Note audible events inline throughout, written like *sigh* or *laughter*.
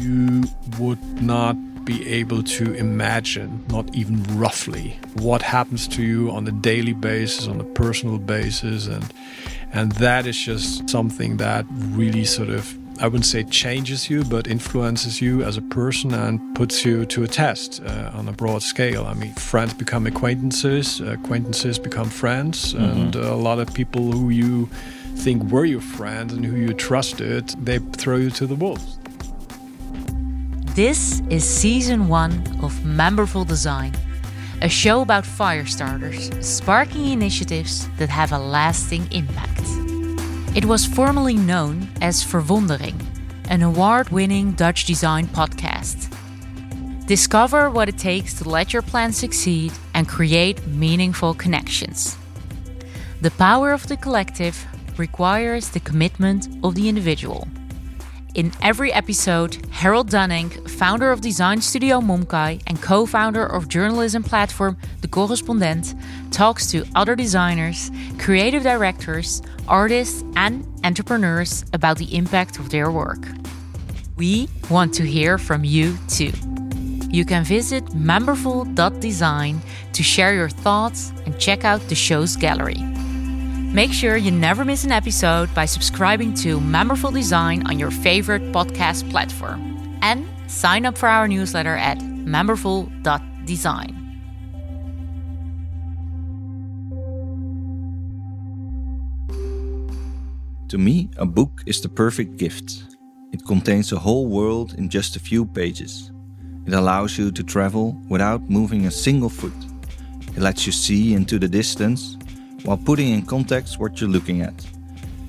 You would not be able to imagine, not even roughly, what happens to you on a daily basis, on a personal basis, and and that is just something that really sort of I wouldn't say changes you, but influences you as a person and puts you to a test uh, on a broad scale. I mean, friends become acquaintances, acquaintances become friends, mm -hmm. and a lot of people who you think were your friends and who you trusted, they throw you to the wolves. This is season one of Memberful Design, a show about fire starters, sparking initiatives that have a lasting impact. It was formerly known as Verwondering, an award winning Dutch design podcast. Discover what it takes to let your plan succeed and create meaningful connections. The power of the collective requires the commitment of the individual. In every episode, Harald Dunnink, founder of design studio Momkai and co founder of journalism platform The Correspondent, talks to other designers, creative directors, artists, and entrepreneurs about the impact of their work. We want to hear from you too. You can visit memberful.design to share your thoughts and check out the show's gallery. Make sure you never miss an episode by subscribing to Memberful Design on your favorite podcast platform. And sign up for our newsletter at memberful.design. To me, a book is the perfect gift. It contains a whole world in just a few pages. It allows you to travel without moving a single foot. It lets you see into the distance while putting in context what you're looking at.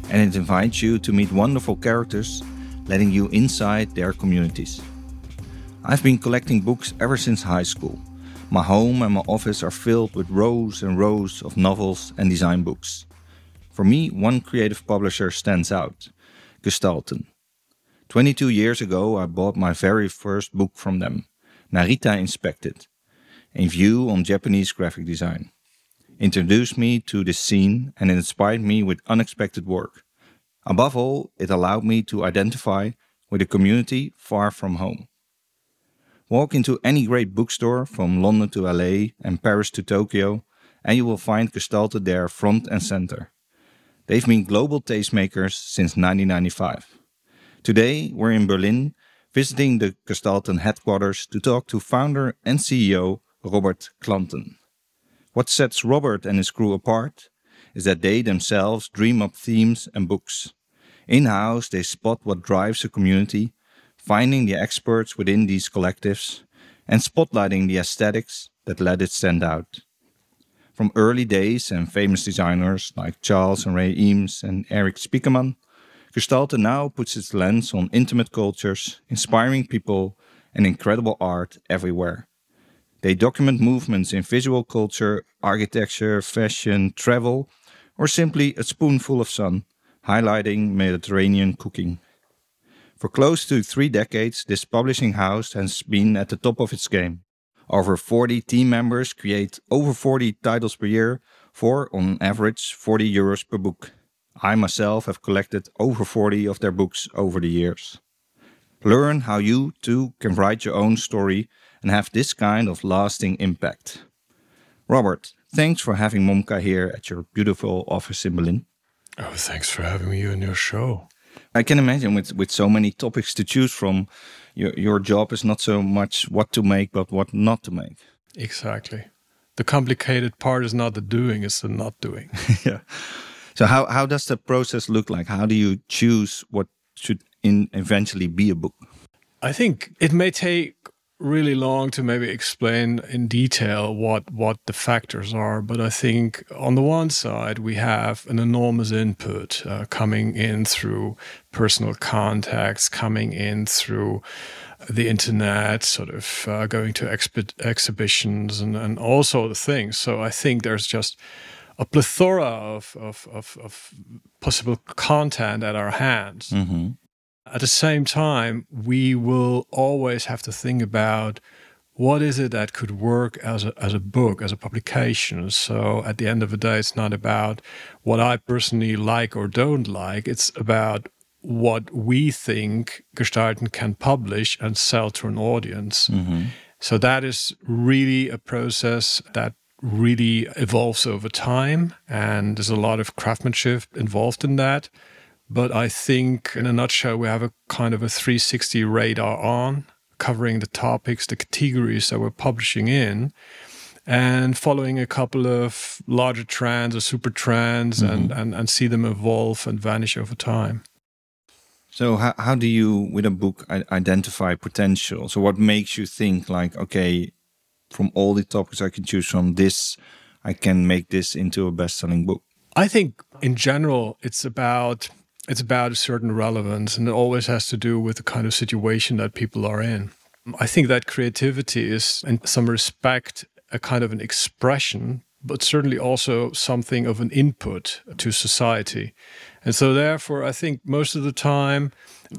And it invites you to meet wonderful characters, letting you inside their communities. I've been collecting books ever since high school. My home and my office are filled with rows and rows of novels and design books. For me, one creative publisher stands out Gestalten. 22 years ago, I bought my very first book from them, Narita Inspected, a view on Japanese graphic design introduced me to the scene and inspired me with unexpected work. Above all, it allowed me to identify with a community far from home. Walk into any great bookstore from London to LA and Paris to Tokyo, and you will find Gestalten there front and center. They've been global tastemakers since 1995. Today, we're in Berlin visiting the Gestalten headquarters to talk to founder and CEO Robert Klanten. What sets Robert and his crew apart is that they themselves dream up themes and books. In house, they spot what drives a community, finding the experts within these collectives, and spotlighting the aesthetics that let it stand out. From early days and famous designers like Charles and Ray Eames and Erik Spiekermann, Gestalten now puts its lens on intimate cultures, inspiring people, and incredible art everywhere. They document movements in visual culture, architecture, fashion, travel, or simply a spoonful of sun, highlighting Mediterranean cooking. For close to three decades, this publishing house has been at the top of its game. Over 40 team members create over 40 titles per year for, on average, 40 euros per book. I myself have collected over 40 of their books over the years. Learn how you too can write your own story and have this kind of lasting impact. Robert, thanks for having Momkai here at your beautiful office in Berlin. Oh, thanks for having me on your show. I can imagine with, with so many topics to choose from, your, your job is not so much what to make, but what not to make. Exactly. The complicated part is not the doing, it's the not doing. *laughs* yeah. So how, how does the process look like? How do you choose what should in eventually be a book? I think it may take really long to maybe explain in detail what what the factors are but i think on the one side we have an enormous input uh, coming in through personal contacts coming in through the internet sort of uh, going to exhibitions and, and all sort of things so i think there's just a plethora of, of, of, of possible content at our hands mm-hmm. At the same time, we will always have to think about what is it that could work as a, as a book, as a publication. So at the end of the day, it's not about what I personally like or don't like. It's about what we think Gestalten can publish and sell to an audience. Mm-hmm. So that is really a process that really evolves over time, and there's a lot of craftsmanship involved in that. But I think, in a nutshell, we have a kind of a 360 radar on, covering the topics, the categories that we're publishing in, and following a couple of larger trends or super trends and, mm-hmm. and, and see them evolve and vanish over time. So how, how do you, with a book, identify potential? So what makes you think like, okay, from all the topics I can choose from, this I can make this into a best-selling book? I think in general it's about it's about a certain relevance and it always has to do with the kind of situation that people are in. I think that creativity is in some respect a kind of an expression but certainly also something of an input to society. And so therefore I think most of the time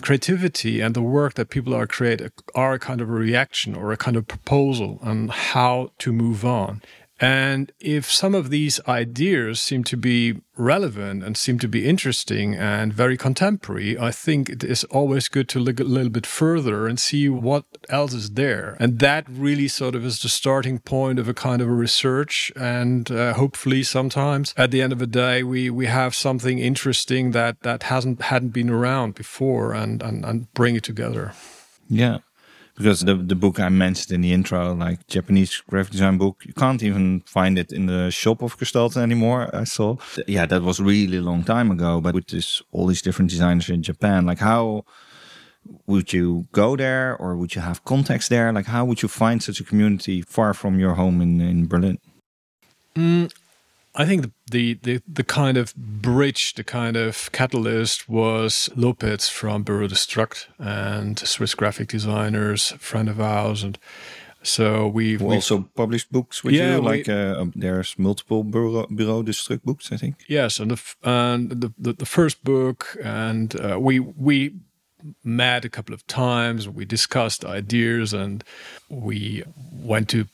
creativity and the work that people are creating are a kind of a reaction or a kind of proposal on how to move on. And if some of these ideas seem to be relevant and seem to be interesting and very contemporary, I think it is always good to look a little bit further and see what else is there. And that really sort of is the starting point of a kind of a research. And uh, hopefully, sometimes at the end of the day, we we have something interesting that that hasn't hadn't been around before, and and, and bring it together. Yeah. Because the, the book I mentioned in the intro, like Japanese graphic design book, you can't even find it in the shop of Gestalten anymore. I saw. Yeah, that was really long time ago. But with this, all these different designers in Japan, like how would you go there or would you have contacts there? Like how would you find such a community far from your home in, in Berlin? Mm, I think the, the, the the kind of bridge, the kind of catalyst was Lopetz from Büro Destruct and Swiss graphic designers, friend of ours, and so we Who we also published books with Yeah, you. we- Like uh, um, there's multiple bureau, Büro Destruct books, I think. Yes, and the and the, the the first book, and uh, we we met a couple of times. We discussed ideas, and we went to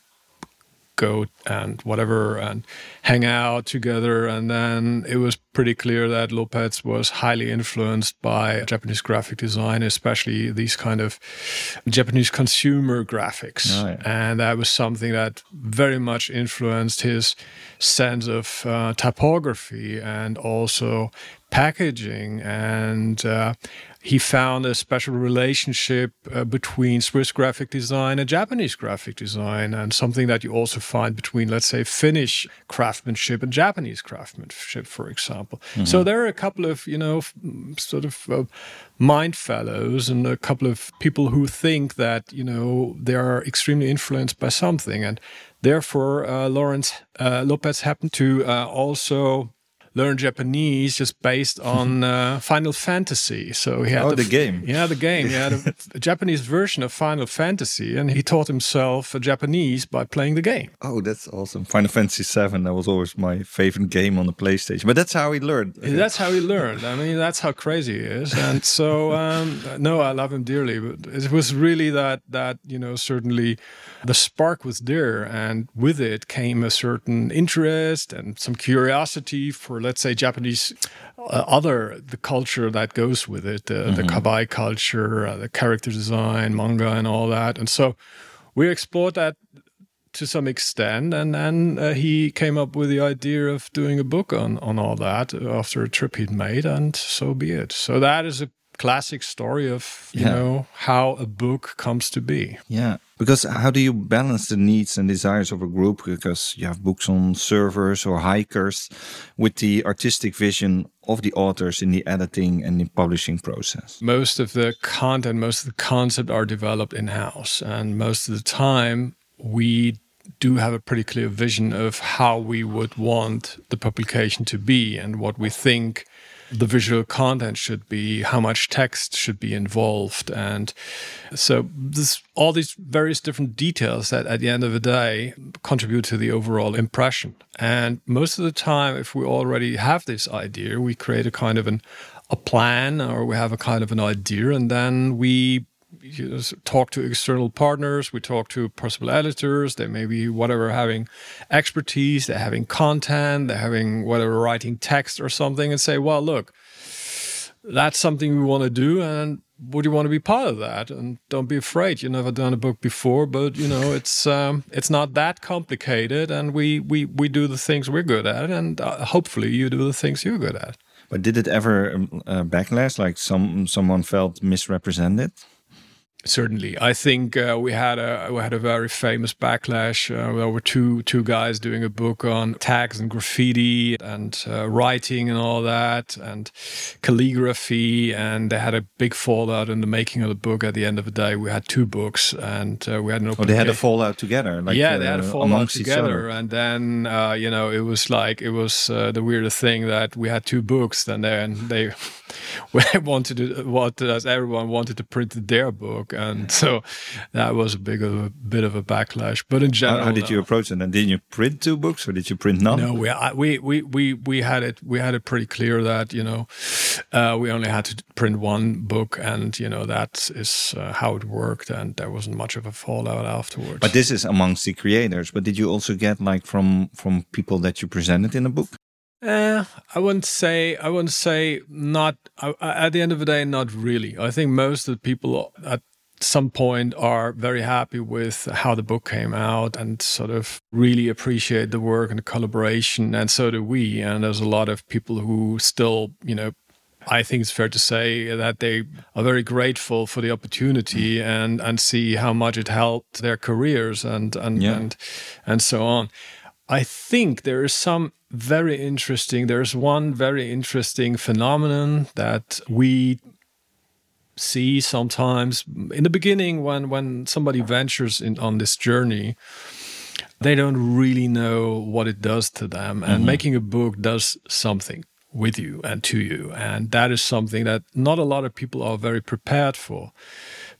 go and whatever and hang out together. And then it was pretty clear that Lopetz was highly influenced by Japanese graphic design, especially these kind of Japanese consumer graphics. Oh, yeah. And that was something that very much influenced his sense of uh, typography and also packaging. And uh, he found a special relationship uh, between Swiss graphic design and Japanese graphic design, and something that you also find between, let's say, Finnish craftsmanship and Japanese craftsmanship, for example. So there are a couple of, you know, sort of uh, mind fellows and a couple of people who think that, you know, they are extremely influenced by something. And therefore, uh, Lawrence uh, Lopetz happened to uh, also learn Japanese just based *laughs* on uh, Final Fantasy. So he had Oh, the game. Yeah, the game. He had a, *laughs* a Japanese version of Final Fantasy, and he taught himself Japanese by playing the game. Oh, that's awesome. Final Fantasy VII, that was always my favorite game on the PlayStation. But that's how he learned. That's how he learned. I mean, that's how crazy he is. And so, *laughs* um, no, I love him dearly. But it was really that that you know certainly the spark was there, and with it came a certain interest and some curiosity for, let's say, Japanese uh, other the culture that goes with it, uh, the kawaii culture, uh, the character design, manga, and all that. And so we explored that to some extent, and then uh, he came up with the idea of doing a book on on all that after a trip he'd made, and so be it. So that is a classic story of you Yeah. know how a book comes to be. Yeah. Because how do you balance the needs and desires of a group? Because you have books on servers or hikers with the artistic vision of the authors in the editing and the publishing process. Most of the content, most of the concept are developed in house, and most of the time we do have a pretty clear vision of how we would want the publication to be and what we think the visual content should be, how much text should be involved, and so this all these various different details that at the end of the day contribute to the overall impression. And most of the time, if we already have this idea, we create a kind of an a plan or we have a kind of an idea, and then we you talk to external partners. We talk to possible editors. They may be whatever having expertise. They're having content. They're having whatever writing text or something, and say, well, look, that's something we want to do and would you want to be part of that and don't be afraid you've never done a book before but you know it's um, it's not that complicated and we we we do the things we're good at and uh, hopefully you do the things you're good at but did it ever um, uh, backlash like some someone felt misrepresented Certainly, I think uh, we had a we had a very famous backlash. Uh, there were two two guys doing a book on tags and graffiti and uh, writing and all that and calligraphy, and they had a big fallout in the making of the book. At the end of the day, we had two books, and uh, we had an. Oh, they had a fallout together. Like, yeah, they had a uh, fallout together, and then uh, you know it was like it was the weirdest thing that we had two books, and then they *laughs* wanted to what as everyone wanted to print their book and so that was a big of a bit of a backlash. But in general, how, how did you approach it? And did you print two books, or did you print none? No, we we we we we had it we had it pretty clear that you know uh, we only had to print one book, and you know that is uh, how it worked, and there wasn't much of a fallout afterwards. But this is amongst the creators. But did you also get like from from people that you presented in the book? Uh, I wouldn't say. I wouldn't say not. At the end of the day, not really. I think most of the people at some point are very happy with how the book came out and sort of really appreciate the work and the collaboration. And so do we. And there's a lot of people who still, you know, I think it's fair to say that they are very grateful for the opportunity and and see how much it helped their careers and and yeah. and and so on. I think there is some very interesting. There's one very interesting phenomenon that we see sometimes in the beginning when when somebody ventures in on this journey they don't really know what it does to them and mm-hmm. making a book does something with you and to you and that is something that not a lot of people are very prepared for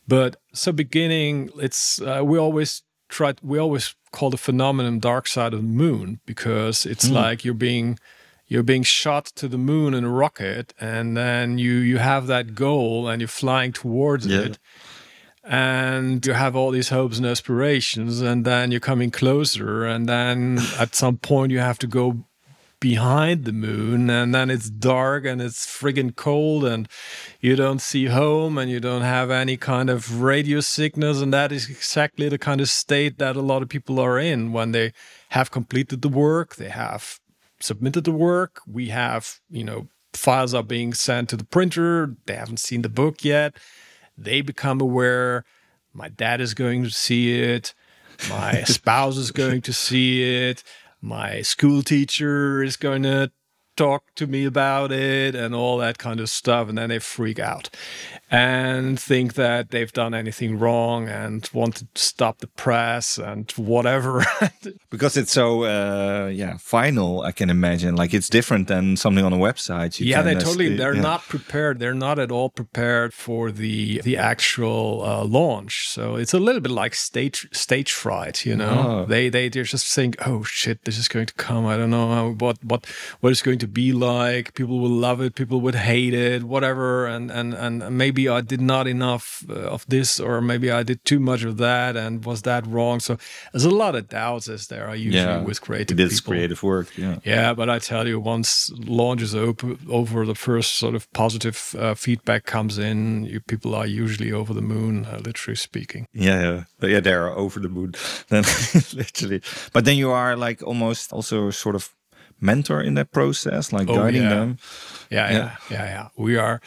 but so beginning it's uh, we always try we always call the phenomenon dark side of the moon because it's mm. like you're being you're being shot to the moon in a rocket and then you you have that goal and you're flying towards yeah. it and you have all these hopes and aspirations and then you're coming closer and then at some point you have to go behind the moon and then it's dark and it's friggin' cold and you don't see home and you don't have any kind of radio signals and that is exactly the kind of state that a lot of people are in when they have completed the work they have submitted the work. We have, you know, files are being sent to the printer. They haven't seen the book yet. They become aware. My dad is going to see it. My *laughs* spouse is going to see it. My school teacher is going to talk to me about it and all that kind of stuff. And then they freak out and think that they've done anything wrong and want to stop the press and whatever. *laughs* because it's so, uh, yeah, final, I can imagine. Like it's different than something on a website. You yeah, they totally, they're yeah. not prepared. They're not at all prepared for the, the actual uh, launch. So it's a little bit like stage, stage fright, you know? Oh. They, they, they just think, oh shit, this is going to come. I don't know what, what, what is going to be like. People will love it. People would hate it, whatever. And, and, and maybe I did not enough uh, of this, or maybe I did too much of that, and was that wrong? So there's a lot of doubts as there are usually yeah, with creative it is people. creative work. Yeah, yeah. But I tell you, once launches open over the first sort of positive uh, feedback comes in, you, people are usually over the moon, uh, literally speaking. Yeah, yeah, but yeah. They are over the moon, *laughs* then literally. But then you are like almost also sort of mentor in that process, like oh, guiding yeah. them. Yeah, yeah, yeah, yeah, yeah. We are.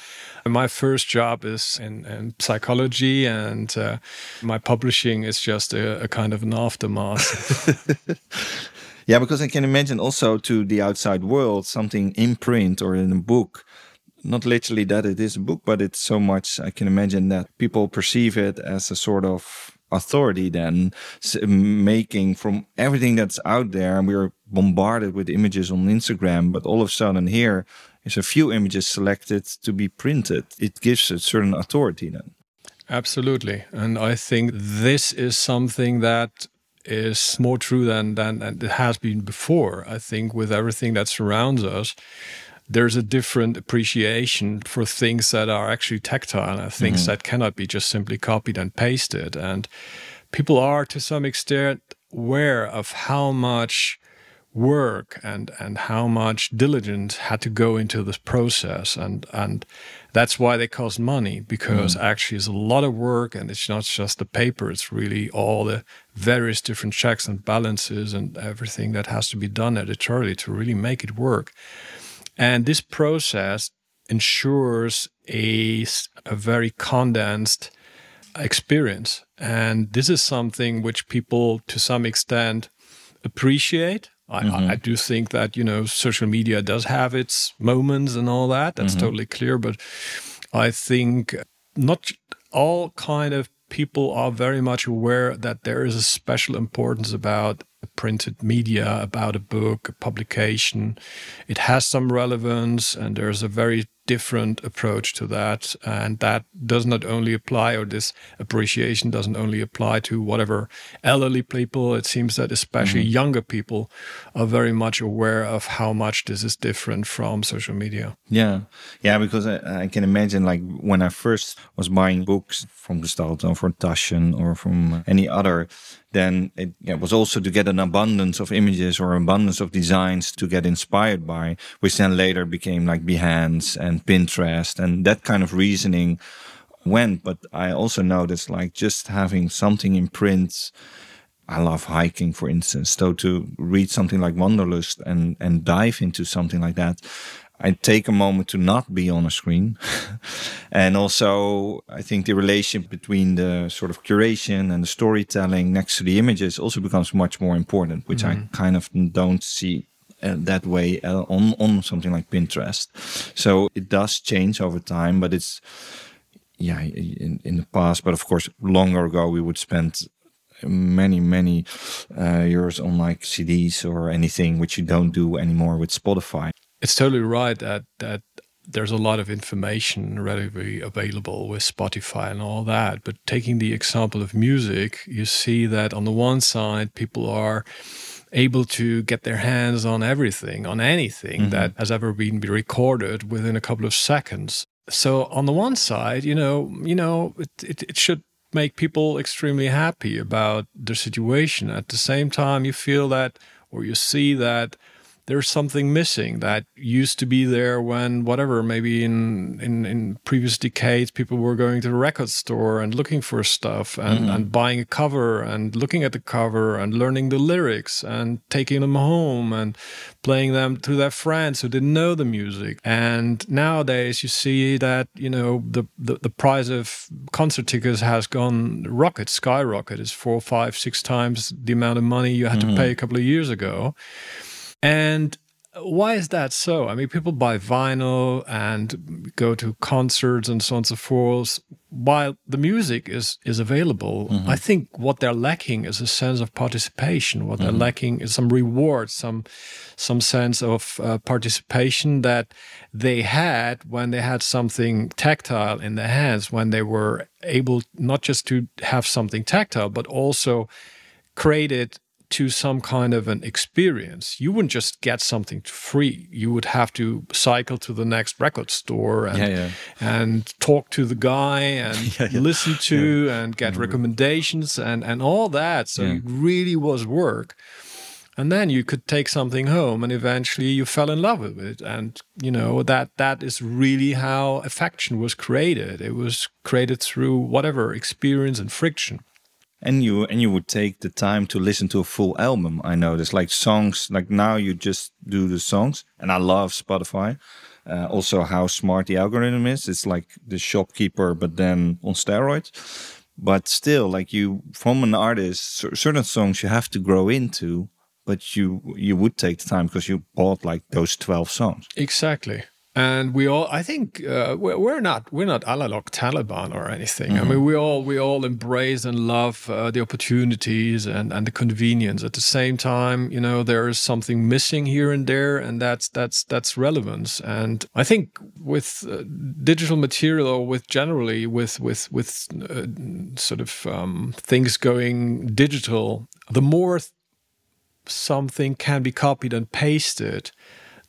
My first job is in, in psychology, and uh, my publishing is just a, a kind of an aftermath. *laughs* *laughs* yeah, because I can imagine also to the outside world something in print or in a book. Not literally that it is a book, but it's so much. I can imagine that people perceive it as a sort of authority then making from everything that's out there and we're bombarded with images on instagram but all of a sudden here is a few images selected to be printed. It gives a certain authority then. Absolutely. And i think this is something that is more true than than it has been before. I think with everything that surrounds us there's a different appreciation for things that are actually tactile and things mm-hmm. that cannot be just simply copied and pasted. And people are to some extent aware of how much work and and how much diligence had to go into this process and and That's why they cost money because mm. actually it's a lot of work and it's not just the paper, it's really all the various different checks and balances and everything that has to be done editorially to really make it work. And this process ensures a, a very condensed experience. And this is something which people to some extent appreciate I, mm-hmm. I, do think that you know social media does have its moments and all that. That's mm-hmm. totally clear. But I think not all kind of people are very much aware that there is a special importance about printed media, about a book, a publication. It has some relevance, and there's a very different approach to that. And that does not only apply, or this appreciation doesn't only apply to whatever elderly people. It seems that especially mm-hmm. younger people are very much aware of how much this is different from social media. Yeah. Yeah, because I, I can imagine like when I first was buying books from Gestalten or from Taschen or from any other then it was also to get an abundance of images or abundance of designs to get inspired by, which then later became like Behance and Pinterest and that kind of reasoning went. But I also noticed like just having something in print. I love hiking, for instance. So to read something like Wanderlust and and dive into something like that, I take a moment to not be on a screen. *laughs* and also, I think the relation between the sort of curation and the storytelling next to the images also becomes much more important, which mm-hmm. I kind of don't see uh, that way uh, on, on something like Pinterest. So it does change over time, but it's, yeah, in, in the past, but of course, longer ago, we would spend many many uh, years on like CDs or anything, which you don't do anymore with Spotify it's totally right that that there's a lot of information readily available with Spotify and all that. But taking the example of music, you see that on the one side, people are able to get their hands on everything, on anything mm-hmm. that has ever been recorded within a couple of seconds. So on the one side, you know, you know, it, it, it should make people extremely happy about their situation. At the same time, you feel that or you see that there's something missing that used to be there when whatever maybe in in, in previous decades people were going to the record store and looking for stuff and, mm-hmm. and buying a cover and looking at the cover and learning the lyrics and taking them home and playing them to their friends who didn't know the music and nowadays you see that you know the the, the price of concert tickets has gone rocket skyrocket is four five six times the amount of money you had mm-hmm. to pay a couple of years ago and why is that so? I mean, people buy vinyl and go to concerts and so on and so forth. While the music is is available, mm-hmm. I think what they're lacking is a sense of participation. What mm-hmm. they're lacking is some reward, some some sense of uh, participation that they had when they had something tactile in their hands, when they were able not just to have something tactile, but also created to some kind of an experience. You wouldn't just get something free. You would have to cycle to the next record store and, yeah, yeah. and talk to the guy and *laughs* yeah, listen to and get mm-hmm. recommendations and, and all that. So it really was work. And then you could take something home and eventually you fell in love with it. And you know, that that is really how affection was created. It was created through whatever experience and friction and you and you would take the time to listen to a full album i noticed. Like songs like now you just do the songs and i love spotify uh, also how smart the algorithm is. It's like the shopkeeper but then on steroids. But still like you from an artist certain songs you have to grow into but you you would take the time because you bought like those 12 songs. Exactly and we all i think uh, we're not we're not analog taliban or anything. Mm-hmm. i mean we all we all embrace and love uh, the opportunities and and the convenience. At the same time you know there is something missing here and there and that's that's that's relevance. And i think with uh, digital material or with generally with with with uh, sort of um, things going digital the more th- something can be copied and pasted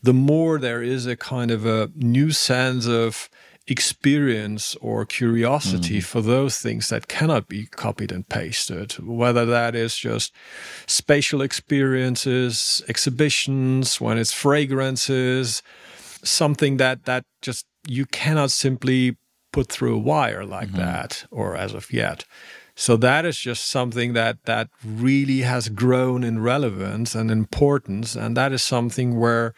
the more there is a kind of a new sense of experience or curiosity mm. for those things that cannot be copied and pasted, whether that is just spatial experiences, exhibitions, when it's fragrances, something that that just you cannot simply put through a wire like mm-hmm. that, or as of yet. So that is just something that that really has grown in relevance and importance, and that is something where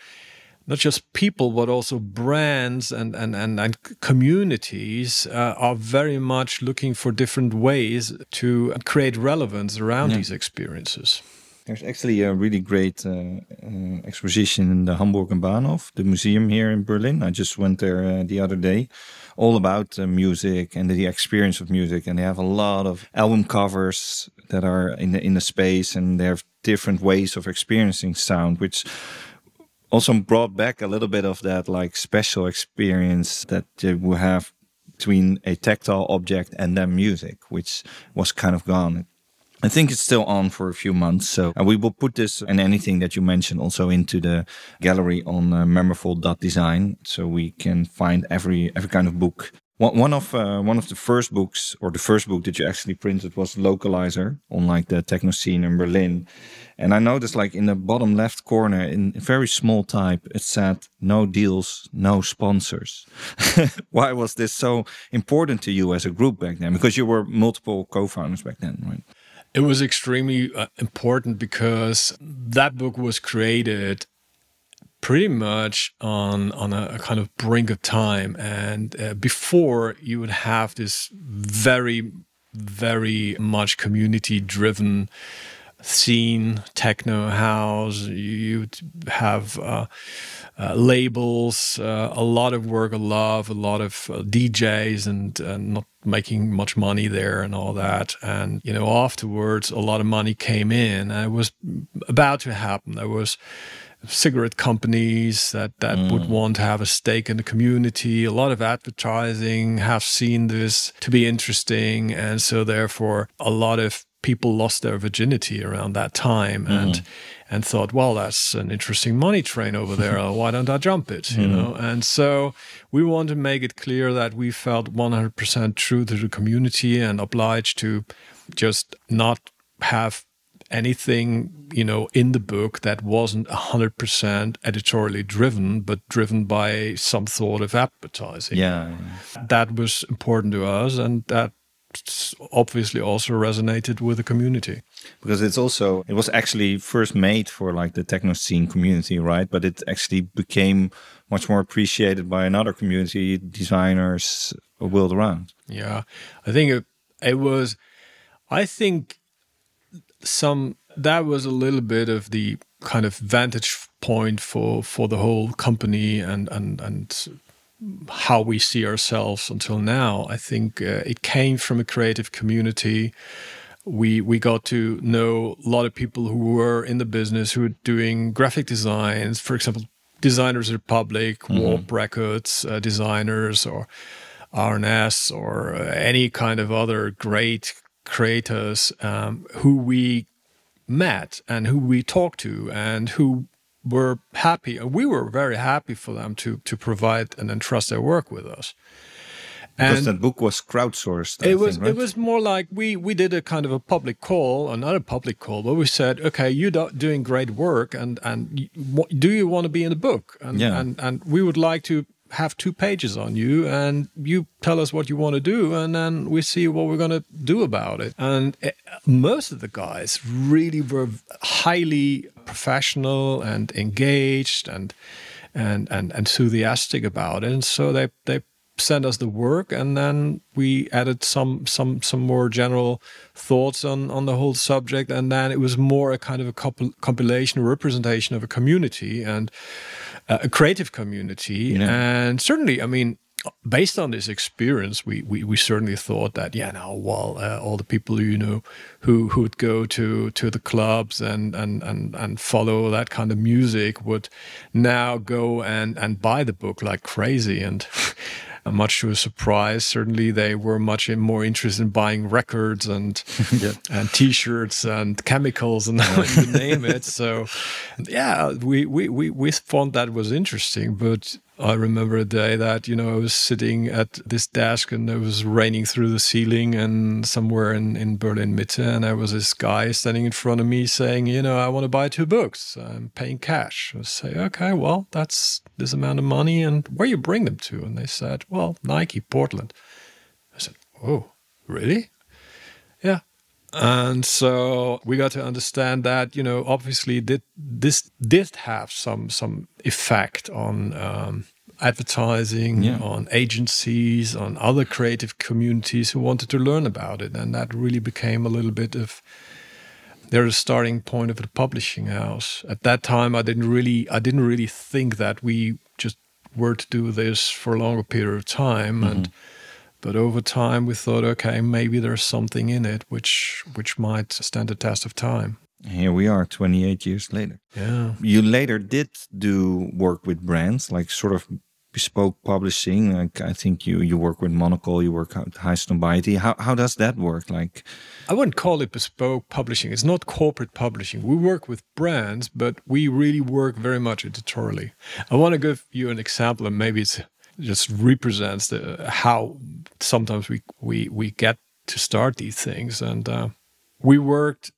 not just people but also brands and and and, and communities uh, are very much looking for different ways to create relevance around yeah. these experiences. There's actually a really great uh, uh, exposition in the Hamburger Bahnhof, the museum here in Berlin. I just went there uh, the other day, all about uh, music and the experience of music. And they have a lot of album covers that are in the in the space, and they have different ways of experiencing sound, which also brought back a little bit of that like special experience that you have between a tactile object and then music, which was kind of gone. I think it's still on for a few months. So we will put this and anything that you mentioned also into the gallery on uh, memberful.design. So we can find every every kind of book. One, of uh, one of the first books, or the first book that you actually printed, was Localizer on like the techno scene in Berlin. And I noticed like in the bottom left corner, in very small type, it said "No deals, no sponsors." *laughs* Why was this so important to you as a group back then? Because you were multiple co-founders back then, right? It was extremely uh, important because that book was created pretty much on on a, a kind of brink of time, and uh, before you would have this very very much community driven scene, techno house. You'd have uh, uh, labels, uh, a lot of work of love, a lot of uh, DJs, and not making much money there and all that. And you know, afterwards, a lot of money came in. And it was about to happen. There was cigarette companies that that mm. would want to have a stake in the community. A lot of advertising have seen this to be interesting, and so therefore, a lot of people lost their virginity around that time mm. and and thought well that's an interesting money train over there *laughs* why don't i jump it you mm. know and so we want to make it clear that we felt 100% true to the community and obliged to just not have anything you know in the book that wasn't 100% editorially driven but driven by some thought of advertising. Yeah, yeah. that was important to us and that obviously also resonated with the community. Because it's also it was actually first made for like the techno scene community right? But it actually became much more appreciated by another community designers world around. Yeah. I think it, it was i think some that was a little bit of the kind of vantage point for for the whole company and and and how we see ourselves until now. I think uh, it came from a creative community. We we got to know a lot of people who were in the business who were doing graphic designs, for example, Designers Republic, mm-hmm. Warp Records uh, designers, or R&S, or uh, any kind of other great creators um, who we met and who we talked to and who were happy. and We were very happy for them to to provide and entrust their work with us. Because and that book was crowdsourced. I it was. Think, right? It was more like we we did a kind of a public call, another public call, where we said, "Okay, you're doing great work, and and do you want to be in the book?" And yeah. and and we would like to have two pages on you and you tell us what you want to do and then we see what we're going to do about it. And it, eh, most of the guys really were highly professional and engaged and and and enthusiastic about it. And so they they sent us the work and then we added some some some more general thoughts on on the whole subject. And then it was more a kind of a compilation representation of a community. And uh, a creative community. Yeah. And certainly, I mean, based on this experience, we, we, we certainly thought that yeah, now well, uh, all the people you know who who would go to to the clubs and and and and follow that kind of music would now go and and buy the book like crazy and. *laughs* much to a surprise, certainly they were much more interested in buying records and *laughs* yeah. and T-shirts and chemicals and *laughs* you name it. So, yeah, we, we we we found that was interesting, but I remember a day that, you know, I was sitting at this desk and it was raining through the ceiling and somewhere in, in Berlin Mitte. And there was this guy standing in front of me saying, you know, I want to buy two books. I'm paying cash. I say, okay, well, that's this amount of money. And where you bring them to? And they said, well, Nike, Portland. I said, oh, really? And so we got to understand that, you know, obviously did, this did have some some effect on um, advertising, Yeah. on agencies, on other creative communities who wanted to learn about it. And that really became a little bit of they're the starting point of the publishing house. At that time I didn't really I didn't really think that we just were to do this for a longer period of time. And but over time we thought, okay, maybe there's something in it which which might stand the test of time. Here we are 28 years later. Yeah. You later did do work with brands, like sort of bespoke publishing. Like I think you you work with Monocle, you work at Highsnobiety. How how does that work? Like I wouldn't call it bespoke publishing. It's not corporate publishing. We work with brands, but we really work very much editorially. I want to give you an example, and maybe it's just represents the how sometimes we we we get to start these things. And uh, we worked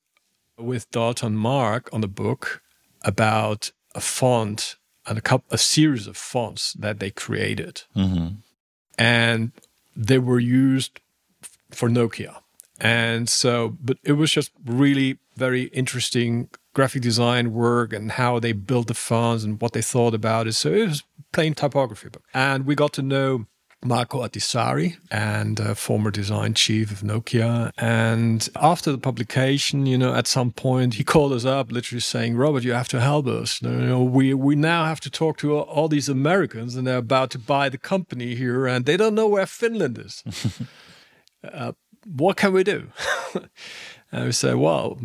with Dalton Maag on a book about a font and a couple, a series of fonts that they created and they were used f- for Nokia. And so, but it was just really very interesting graphic design work and how they built the fonts and what they thought about it. So it was plain typography book. And we got to know Marko Ahtisaari and uh, former design chief of Nokia. And after the publication, you know, at some point he called us up, literally saying, "Robert, you have to help us. You know, we we now have to talk to all, all these Americans, and they're about to buy the company here, and they don't know where Finland is. *laughs* uh, what can we do?" *laughs* and we said, "Well,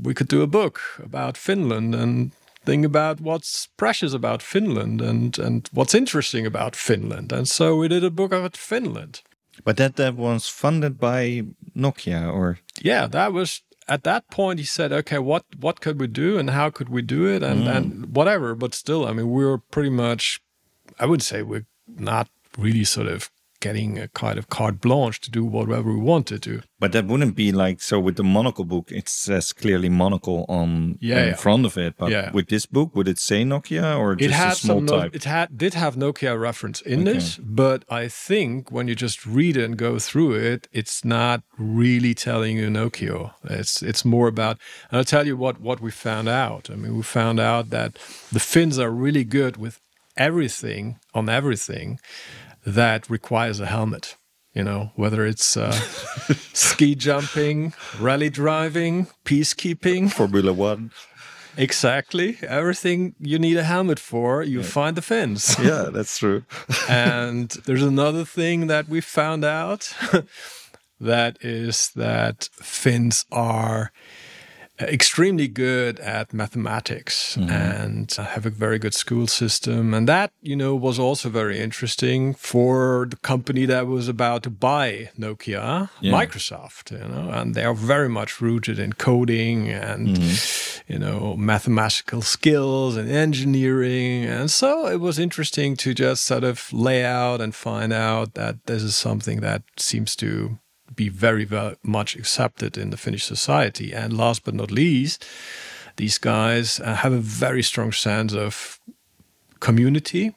we could do a book about Finland and." Think about what's precious about Finland and, and what's interesting about Finland. And so we did a book about Finland. but that that was funded by Nokia or yeah, that was at that point he said, okay, what what could we do and how could we do it and hmm. and whatever. But still, I mean, we were pretty much, I would say, we're not really sort of getting a kind of carte blanche to do whatever we wanted to. Do. But that wouldn't be like so with the monocle book it says clearly monocle on Yeah, in yeah. front of it but Yeah. with this book would it say Nokia or It just a small some, no- type it had did have Nokia reference in Okay. this, but I think when you just read it and go through it, it's not really telling you Nokia. It's it's more about. And I'll tell you what what we found out. I mean, we found out that the Finns are really good with everything on everything that requires a helmet. You know, whether it's uh, *laughs* ski jumping, rally driving, peacekeeping, Formula One Exactly. Everything you need a helmet for, you find the Finns. *laughs* yeah that's true *laughs* and there's another thing that we found out that is that Finns are extremely good at mathematics mm-hmm. and uh, have a very good school system. And that you know was also very interesting for the company that was about to buy Nokia Yeah. Microsoft you know and they are very much rooted in coding and mm-hmm. you know mathematical skills and engineering. And so it was interesting to just sort of lay out and find out that this is something that seems to be very, very much accepted in the Finnish society. And last but not least, these guys uh, have a very strong sense of community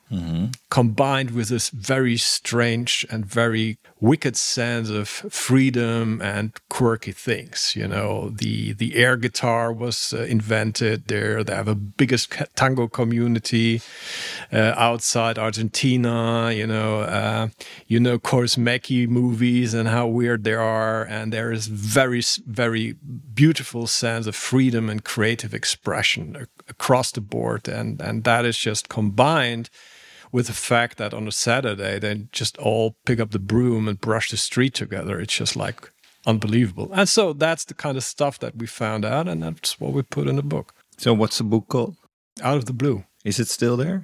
combined with this very strange and very wicked sense of freedom and quirky things you know. The the air guitar was uh, invented there. They have a biggest tango community uh, outside argentina you know. Uh, you know Kaurismäki movies and how weird they are. And there is very very beautiful sense of freedom and creative expression across the board. And and that is just combined with the fact that on a Saturday they just all pick up the broom and brush the street together. It's just like unbelievable. And so that's the kind of stuff that we found out, and that's what we put in the book. so what's the book called Out of the blue. is it still there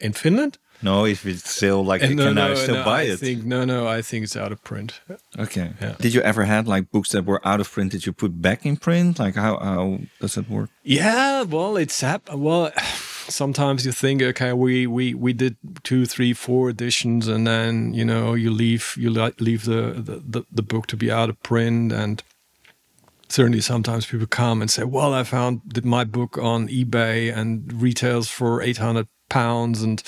In Finland? no if it's still like And can uh, I still no, buy I it Think, no, no, I think it's out of print. okay Yeah. did you ever had like books that were out of print that you put back in print like how how does it work Yeah, well, it's hap- well. *sighs* sometimes you think, okay, we we we did two, three, four editions, and then you know you leave you leave the the, the, the book to be out of print and certainly sometimes people come and say, "Well, I found my book on eBay and retails for 800 pounds, and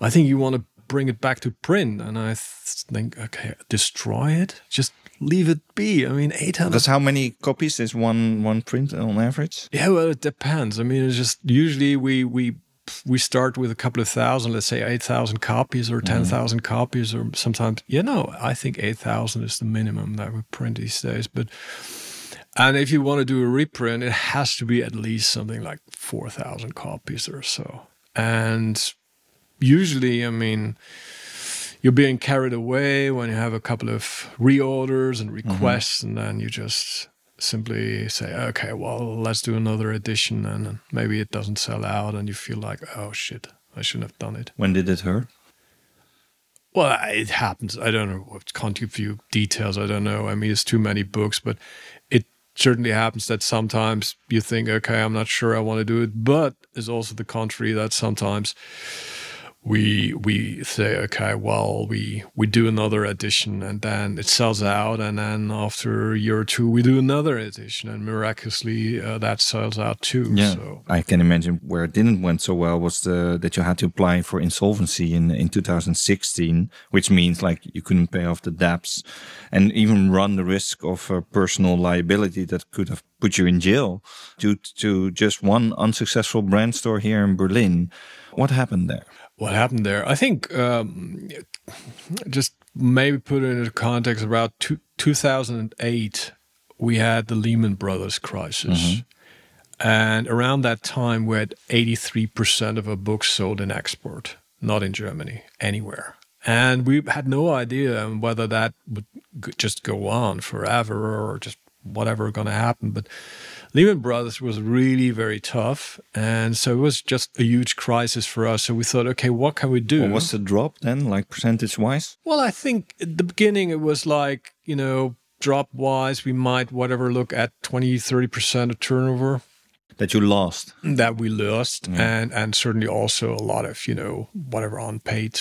I think you want to bring it back to print." And I think, okay, destroy it, just leave it be. I mean, 800. That's how many copies is one one print on average? Yeah, well, it depends. I mean, it's just usually we we we start with a couple of thousand, let's say 8,000 copies or 10,000 mm. copies, or sometimes, you know, I think 8,000 is the minimum that we print these days. But and if you want to do a reprint, it has to be at least something like 4,000 copies or so. And usually, I mean, you're being carried away when you have a couple of reorders and mm-hmm. requests, mm-hmm. and then you just simply say, okay, well, let's do another edition. And maybe it doesn't sell out, and you feel like, oh shit, I shouldn't have done it. When did it hurt? Well, it happens. I don't know. Can't give you details. I don't know. I mean, it's too many books, but it certainly happens that sometimes you think, okay, I'm not sure I want to do it, but it's also the contrary that sometimes we we say okay well we we do another edition and then it sells out. And then after a year or two we do another edition and miraculously uh, that sells out too. Yeah so. i can imagine where it didn't went so well was the that you had to apply for insolvency in in 2016 which means like you couldn't pay off the debts and even run the risk of a personal liability that could have put you in jail due to just one unsuccessful brand store here in berlin. What happened there what happened there. I think um, just maybe put it into context. About two, 2008, we had the Lehman Brothers crisis. Mm-hmm. And around that time, we had 83% of our books sold in export, not in Germany, anywhere. And we had no idea whether that would just go on forever or just whatever going to happen. But Lehman Brothers was really very tough, and so it was just a huge crisis for us. So we thought, okay, what can we do? What was the drop then, like percentage wise? Well, I think at the beginning it was like you know drop wise, we might whatever look at 20, 30 percent of turnover that you lost. That we lost, yeah. and and certainly also a lot of you know whatever unpaid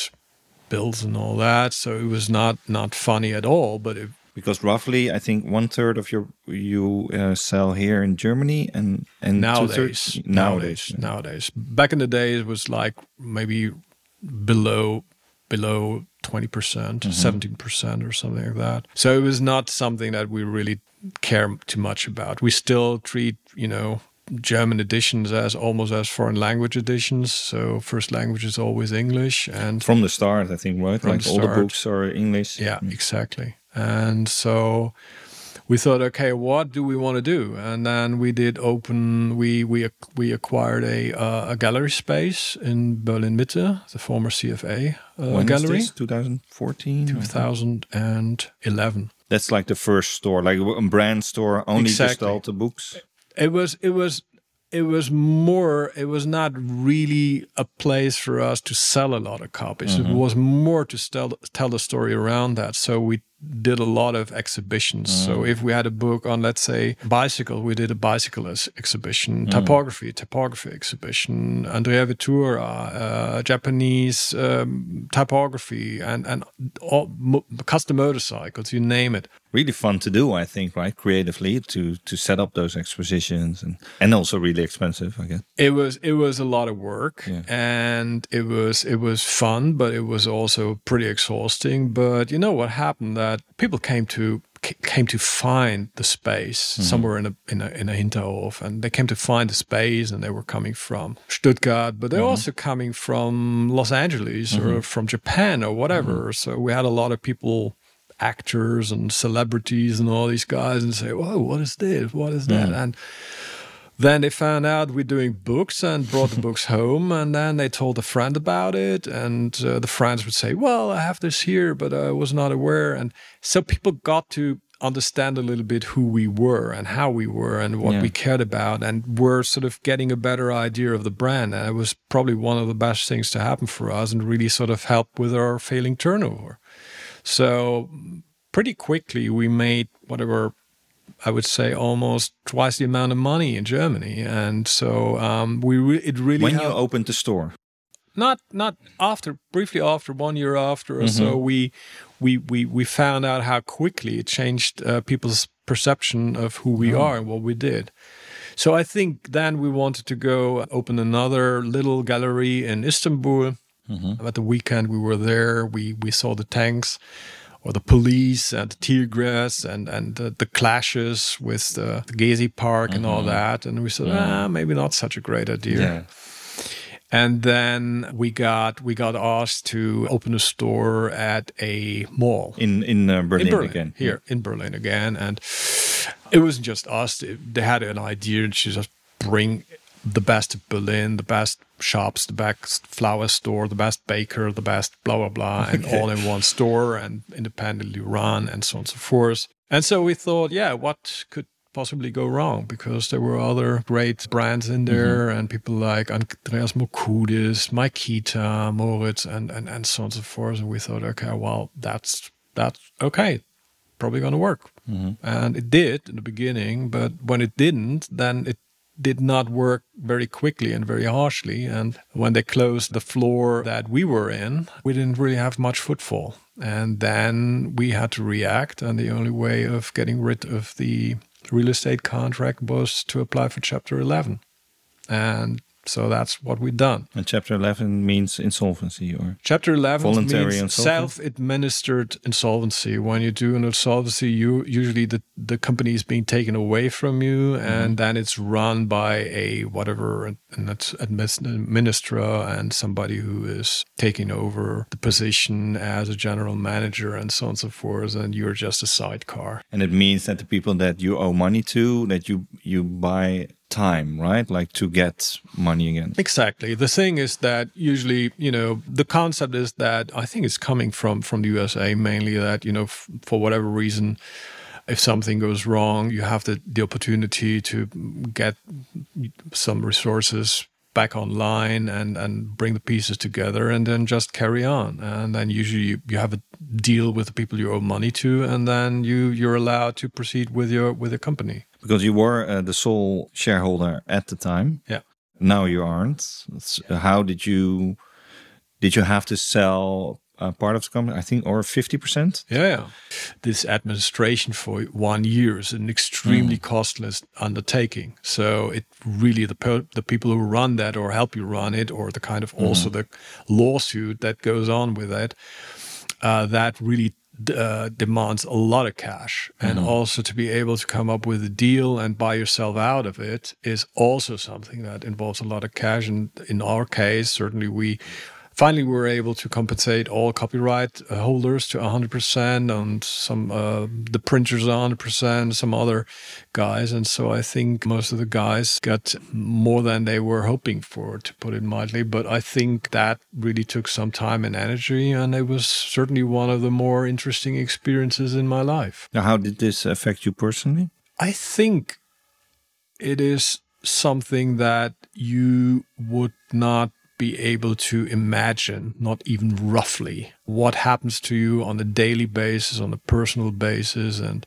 bills and all that. So it was not not funny at all, but it because roughly I think one third of your you uh, sell here in Germany and and nowadays nowadays nowadays back in the day it was like maybe below below 20% 17% mm-hmm. or something like that so it was not something that we really care too much about we still treat you know German editions as almost as foreign language editions. So first language is always English, and from the start, I think, right? Like all the books are English. Yeah, mm. exactly. And so we thought, okay, what do we want to do? And then we did open. We we we acquired a uh, a gallery space in Berlin Mitte, the former CFA uh, gallery. 2014, 2011. That's like the first store, like a brand store, only exactly. the books. It was it was it was more it was not really a place for us to sell a lot of copies mm-hmm. it was more to tell tell the story around that so we did a lot of exhibitions mm. so if we had a book on let's say bicycle we did a bicycle exhibition mm. typography typography exhibition andrea vettura uh, japanese um, typography and and all, custom motorcycles you name it really fun to do, I think, right? Creatively to to set up those expositions and and also really expensive, I guess. It was it was a lot of work yeah. and it was it was fun, but it was also pretty exhausting. But you know what happened that people came to came to find the space mm-hmm. somewhere in a in a in a Hinterhof, and they came to find the space, and they were coming from Stuttgart, but they're mm-hmm. also coming from Los Angeles mm-hmm. or from Japan or whatever. Mm-hmm. So we had a lot of people actors and celebrities and all these guys and say, "Whoa, what is this? What is that?" And then they found out we're doing books and brought the books home, and then they told a friend about it, and uh, the friends would say, "Well, I have this here, but I was not aware." And so people got to understand a little bit who we were and how we were and what yeah. we cared about and were sort of getting a better idea of the brand and it was probably one of the best things to happen for us and really sort of help with our failing turnover so pretty quickly we made whatever I would say almost twice the amount of money in Germany, and so um, we re- it really when you opened the store. not not after briefly after one year after or so Mm-hmm. we we we we found out how quickly it changed uh, people's perception of who we Oh. are and what we did. So I think then we wanted to go open another little gallery in Istanbul. Mm-hmm. At the weekend we were there, we we saw the tanks or the police and the tear gas and and uh, the clashes with the, the Gezi Park and all that, and we said, ah, maybe not such a great idea. And then we got we got asked to open a store at a mall In in uh, Berlin, in Berlin again. here in Berlin again, and it wasn't just us. They had an idea to just bring the best Berlin, the best shops, the best flower store, the best baker, the best blah blah blah, and all in one store and independently run and so on and so forth. And so we thought, yeah, what could possibly go wrong because there were other great brands in mm-hmm. there and people like Andreas Murkudis, Mykita, Moritz, and, and, and so on and so forth. And we thought, okay, well, that's that's okay, probably going to work. Mm-hmm. And it did in the beginning, but when it didn't, then it did not work very quickly and very harshly. And when they closed the floor that we were in, we didn't really have much footfall. And then we had to react. And the only way of getting rid of the real estate contract was to apply for Chapter 11. And so that's what we've done. And Chapter 11 means insolvency, or Chapter 11 Voluntary means insolvency? self-administered insolvency. When you do an insolvency, you usually the, the company is being taken away from you, and mm-hmm. then it's run by a whatever and that's an administrator and somebody who is taking over the position as a general manager and so on and so forth, and you're just a sidecar. and it means that the people that you owe money to, that you you buy time, right? Like to get money again. Exactly. The thing is that usually, you know, the concept is that I think it's coming from from the USA mainly that you know f- for whatever reason, if something goes wrong, you have the the opportunity to get some resources back online and and bring the pieces together and then just carry on and then usually you, you have a deal with the people you owe money to and then you you're allowed to proceed with your with the company Because you were uh, the sole shareholder at the time. yeah Now you aren't. It's- How did you did you have to sell uh, part of the company? I think or fifty percent. Yeah, yeah. This administration for one year is an extremely costless undertaking. So it really the the people who run that or help you run it, or the kind of also the lawsuit that goes on with it, uh, that really uh, demands a lot of cash, and also to be able to come up with a deal and buy yourself out of it is also something that involves a lot of cash. And in our case, certainly we finally we were able to compensate all copyright uh, holders to 100% and some uh, the printers 100% some other guys. And so i think most of the guys got more than they were hoping for to put it mildly. But i think that really took some time and energy and it was certainly one of the more interesting experiences in my life. Now, how did this affect you personally? I think it is something that you would not be able to imagine, not even roughly, what happens to you on a daily basis, on a personal basis, and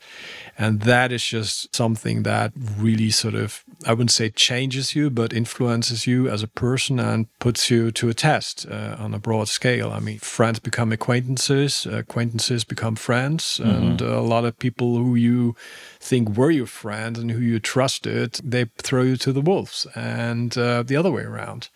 and that is just something that really sort of I wouldn't say changes you, but influences you as a person and puts you to a test uh, on a broad scale. I mean, friends become acquaintances, acquaintances become friends, and a lot of people who you think were your friends and who you trusted, they throw you to the wolves, and uh, the other way around.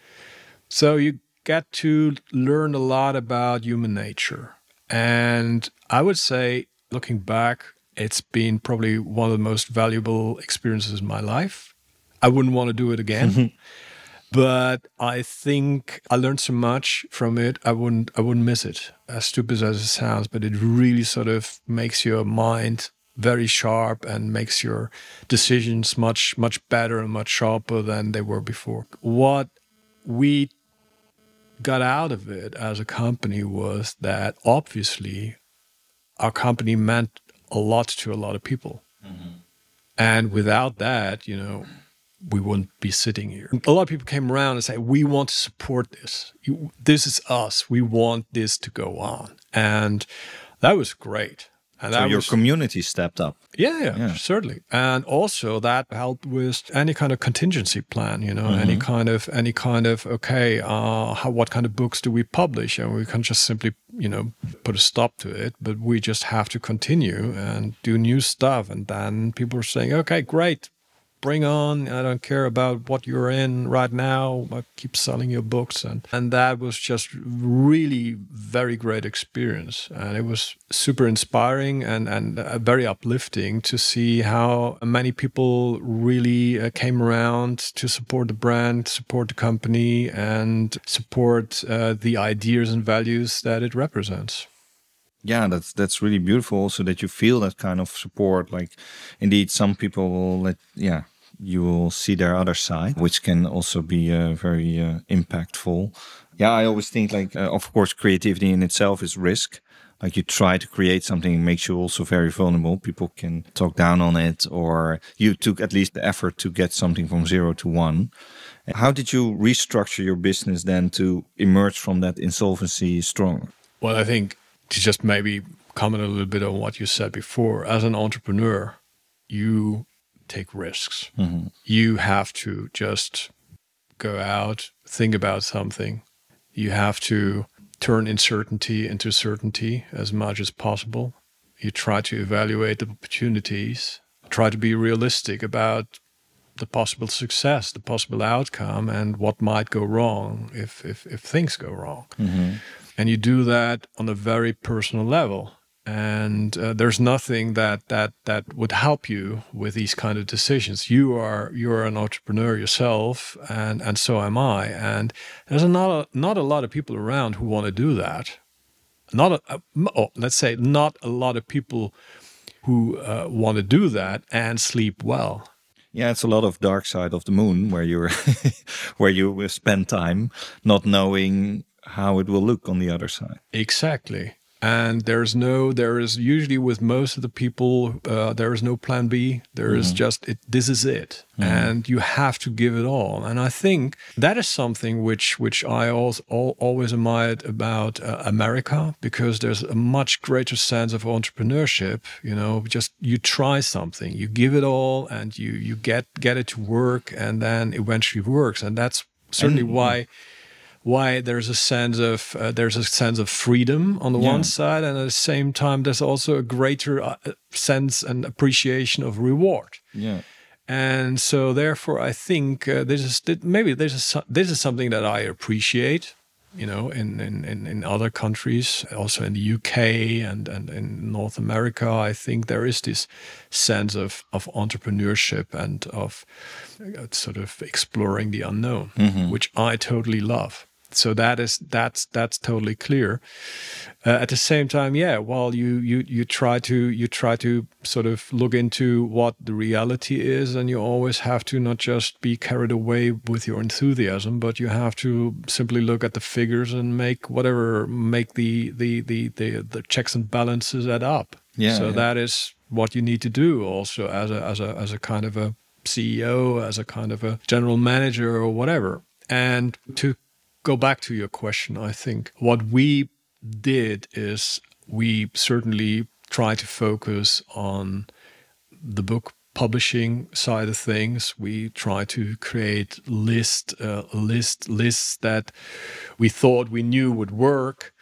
So you get to learn a lot about human nature. And I would say, looking back, it's been probably one of the most valuable experiences in my life. I wouldn't want to do it again. *laughs* but I think I learned so much from it. I wouldn't I wouldn't miss it. As stupid as it sounds, but it really sort of makes your mind very sharp and makes your decisions much much better and much sharper than they were before. What we got out of it as a company was that obviously our company meant a lot to a lot of people. Mm-hmm. And without that, you know, we wouldn't be sitting here. A lot of people came around and said, "We want to support this. You, this is us. We want this to go on." And that was great. And so that your was- community stepped up. Yeah, yeah, Yeah. certainly. And also that helped with any kind of contingency plan, you know, any Mm-hmm. kind of any kind of okay, uh how what kind of books do we publish? And we can just simply, you know, put a stop to it, but we just have to continue and do new stuff. And then people are saying, Okay, great. Bring on. I don't care about what you're in right now. I keep selling your books. And, and that was just really very great experience. And it was super inspiring and, and uh, very uplifting to see how many people really uh, came around to support the brand, support the company, and support uh, the ideas and values that it represents. Yeah, that's that's really beautiful. Also, that you feel that kind of support. Like, indeed, some people will let yeah, you will see their other side, which can also be uh, very uh, impactful. Yeah, I always think like, uh, of course, creativity in itself is risk. Like you try to create something it makes you also very vulnerable. People can talk down on it, or you took at least the effort to get something from zero to one. How did you restructure your business then to emerge from that insolvency stronger? Well, I think to just maybe comment a little bit on what you said before, as an entrepreneur, you take risks. Mm-hmm. You have to just go out, think about something. You have to turn uncertainty into certainty as much as possible. You try to evaluate the opportunities, try to be realistic about the possible success, the possible outcome, and what might go wrong if if, if things go wrong. Mm-hmm. And you do that on a very personal level. And uh, there's nothing that that that would help you with these kind of decisions. You are you're an entrepreneur yourself, and and so am I. And there's not a, not a lot of people around who want to do that. Not a, a oh, let's say not a lot of people who uh, want to do that and sleep well. Yeah, it's a lot of dark side of the moon where you're *laughs* where you spend time not knowing how it will look on the other side. Exactly. And there's no, there is usually with most of the people, uh, there is no plan B. There is just, it, this is it. And you have to give it all. And I think that is something which, which I also, al always admired about uh, America because there's a much greater sense of entrepreneurship. You know, just you try something, you give it all and you, you get, get it to work and then eventually works. And that's certainly why why there's a sense of uh, there's a sense of freedom on the Yeah. one side and at the same time there's also a greater uh, sense and appreciation of reward Yeah. and so therefore i think uh, this is maybe this is this is something that i appreciate you know in in, in, in other countries also in the uk and, and in north america i think there is this sense of of entrepreneurship and of uh, sort of exploring the unknown which i totally love so that is that's that's totally clear. Uh, at the same time yeah while you you you try to you try to sort of look into what the reality is and you always have to not just be carried away with your enthusiasm but you have to simply look at the figures and make whatever make the the the the, the checks and balances add up. Yeah, so yeah. that is what you need to do also as a as a as a kind of a CEO as a kind of a general manager or whatever. And to go back to your question, I think what we did is we certainly try to focus on the book publishing side of things. We try to create list uh, list lists that we thought we knew would work.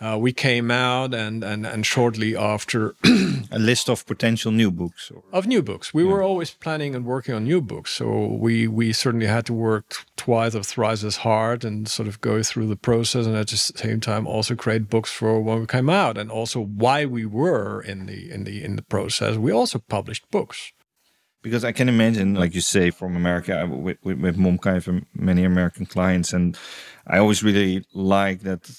Uh, we came out and, and, and shortly after *clears throat* A list of potential new books. Or, of new books. We were always planning and working on new books, so we we certainly had to work twice or thrice as hard and sort of go through the process, and at the same time also create books for when we came out, and also why we were in the in the in the process, we also published books. because I can imagine, like you say, from America, with, with, with have many American clients, and I always really like that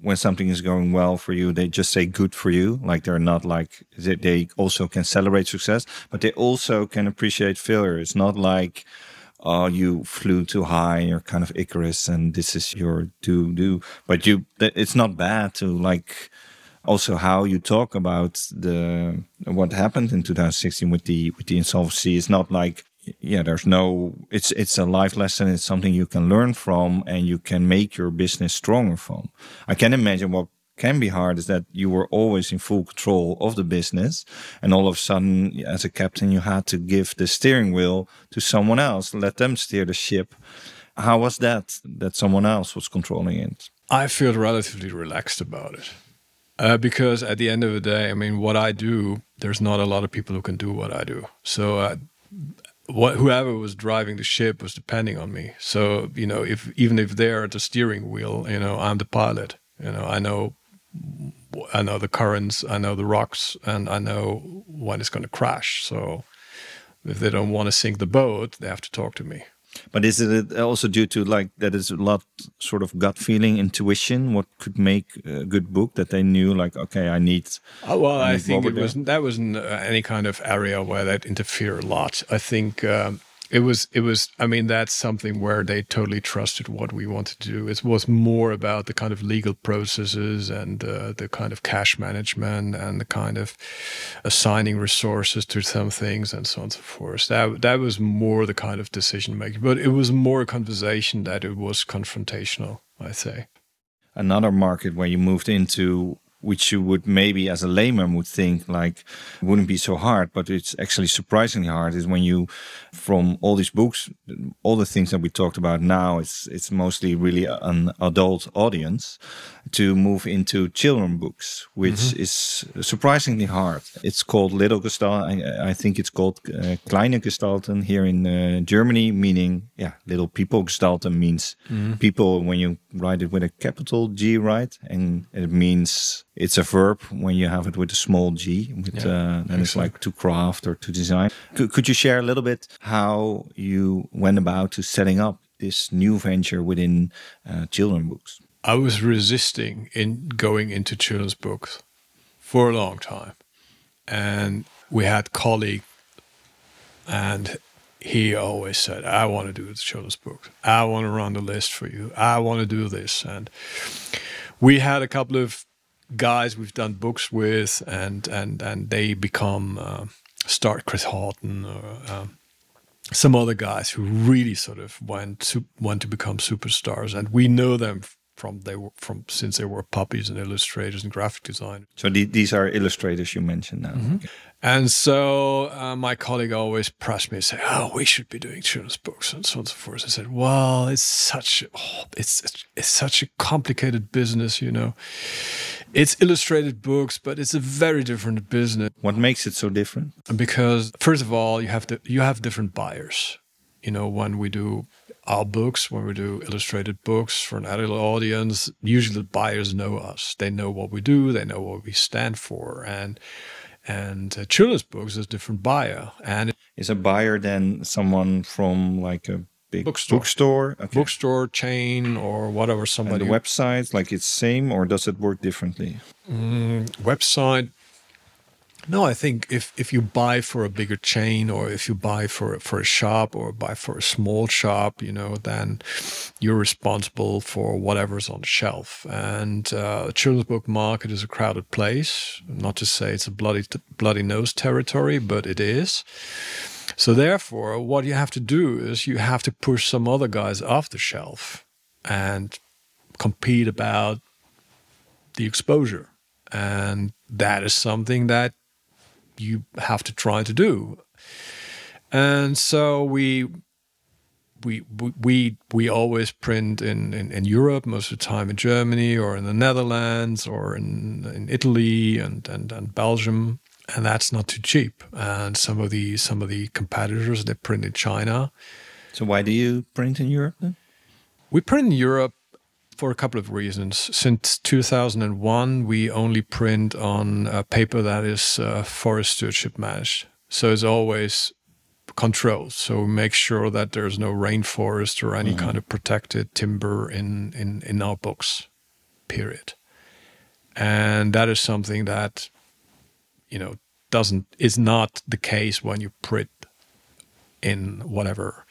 when something is going well for you, they just say good for you. Like they're not like, they, they also can celebrate success, but they also can appreciate failure. It's not like, oh, you flew too high, you're kind of Icarus, and this is your do do. But you, it's not bad to like, also how you talk about the what happened in 2016 with the with the insolvency It's not like yeah there's no it's it's a life lesson it's something you can learn from and you can make your business stronger from i can imagine what can be hard is that you were always in full control of the business, and all of a sudden, as a captain, you had to give the steering wheel to someone else, let them steer the ship. How was that? That someone else was controlling it. I feel relatively relaxed about it. Uh, because at the end of the day, I mean, what I do, there's not a lot of people who can do what I do. So, uh, what whoever was driving the ship was depending on me. So, you know, if even if they're at the steering wheel, you know, I'm the pilot. You know, I know, I know the currents, I know the rocks, and I know when it's going to crash. So, if they don't want to sink the boat, they have to talk to me. But is it also due to like that is a lot sort of gut feeling, intuition? What could make a good book that they knew like okay, I need. Uh, well, I, I think it wasn't that wasn't uh, any kind of area where that interfere a lot. I think um, it was it was i mean that's something where they totally trusted what we wanted to do. It was more about the kind of legal processes and uh, the kind of cash management and the kind of assigning resources to some things and so on and so forth. That that was more the kind of decision making but it was more a conversation that it was confrontational i say. Another market where you moved into which you would maybe as a layman would think like wouldn't be so hard but it's actually surprisingly hard is when you from all these books all the things that we talked about now it's it's mostly really an adult audience to move into children books which mm-hmm. is surprisingly hard it's called little gestalt I, I think it's called uh, kleine gestalten here in uh, Germany meaning yeah little people gestalten means mm-hmm. people when you write it with a capital G right and it means it's a verb when you have it with a small g. With yeah, uh, then it's like to craft or to design. Could, could you share a little bit how you went about to setting up this new venture within uh, children books? I was resisting in going into children's books for a long time, and we had colleague, and he always said, "I want to do the children's books. I want to run the list for you. I want to do this." And we had a couple of guys we've done books with, and and and they become uh, start Chris Houghton or um, some other guys who really sort of went to went to become superstars, and we know them from they were from since they were puppies and illustrators and graphic designers. So the, these are illustrators you mentioned now. Mm-hmm. And so uh, my colleague always pressed me and said, "Oh, we should be doing children's books and so on and so forth." I said, "Well, it's such oh, it's it's such a complicated business, you know. It's illustrated books, but it's a very different business. What makes it so different? Because first of all, you have to you have different buyers. You know, when we do our books, when we do illustrated books for an adult audience, usually the buyers know us. They know what we do. They know what we stand for, and and uh, children's books is a different buyer. And is a buyer then someone from like a big bookstore, bookstore, okay. bookstore chain or whatever. Somebody and the websites like it's same or does it work differently? Mm, website no, I think if, if you buy for a bigger chain or if you buy for for a shop or buy for a small shop, you know, then you're responsible for whatever's on the shelf. And uh, children's book market is a crowded place. Not to say it's a bloody bloody nose territory, but it is. So therefore, what you have to do is you have to push some other guys off the shelf and compete about the exposure. And that is something that you have to try to do. And so we we we we always print in, in, in, Europe most of the time in Germany or in the Netherlands or in, in Italy and, and, and Belgium. And that's not too cheap. And some of the some of the competitors they print in China. So why do you print in Europe then? We print in Europe for a couple of reasons. Since 2001, we only print on a paper that is uh, forest stewardship managed. So it's always controlled. So we make sure that there's no rainforest or any mm-hmm. kind of protected timber in, in, in our books, period. And that is something that, you know, doesn't is not the case when you print in whatever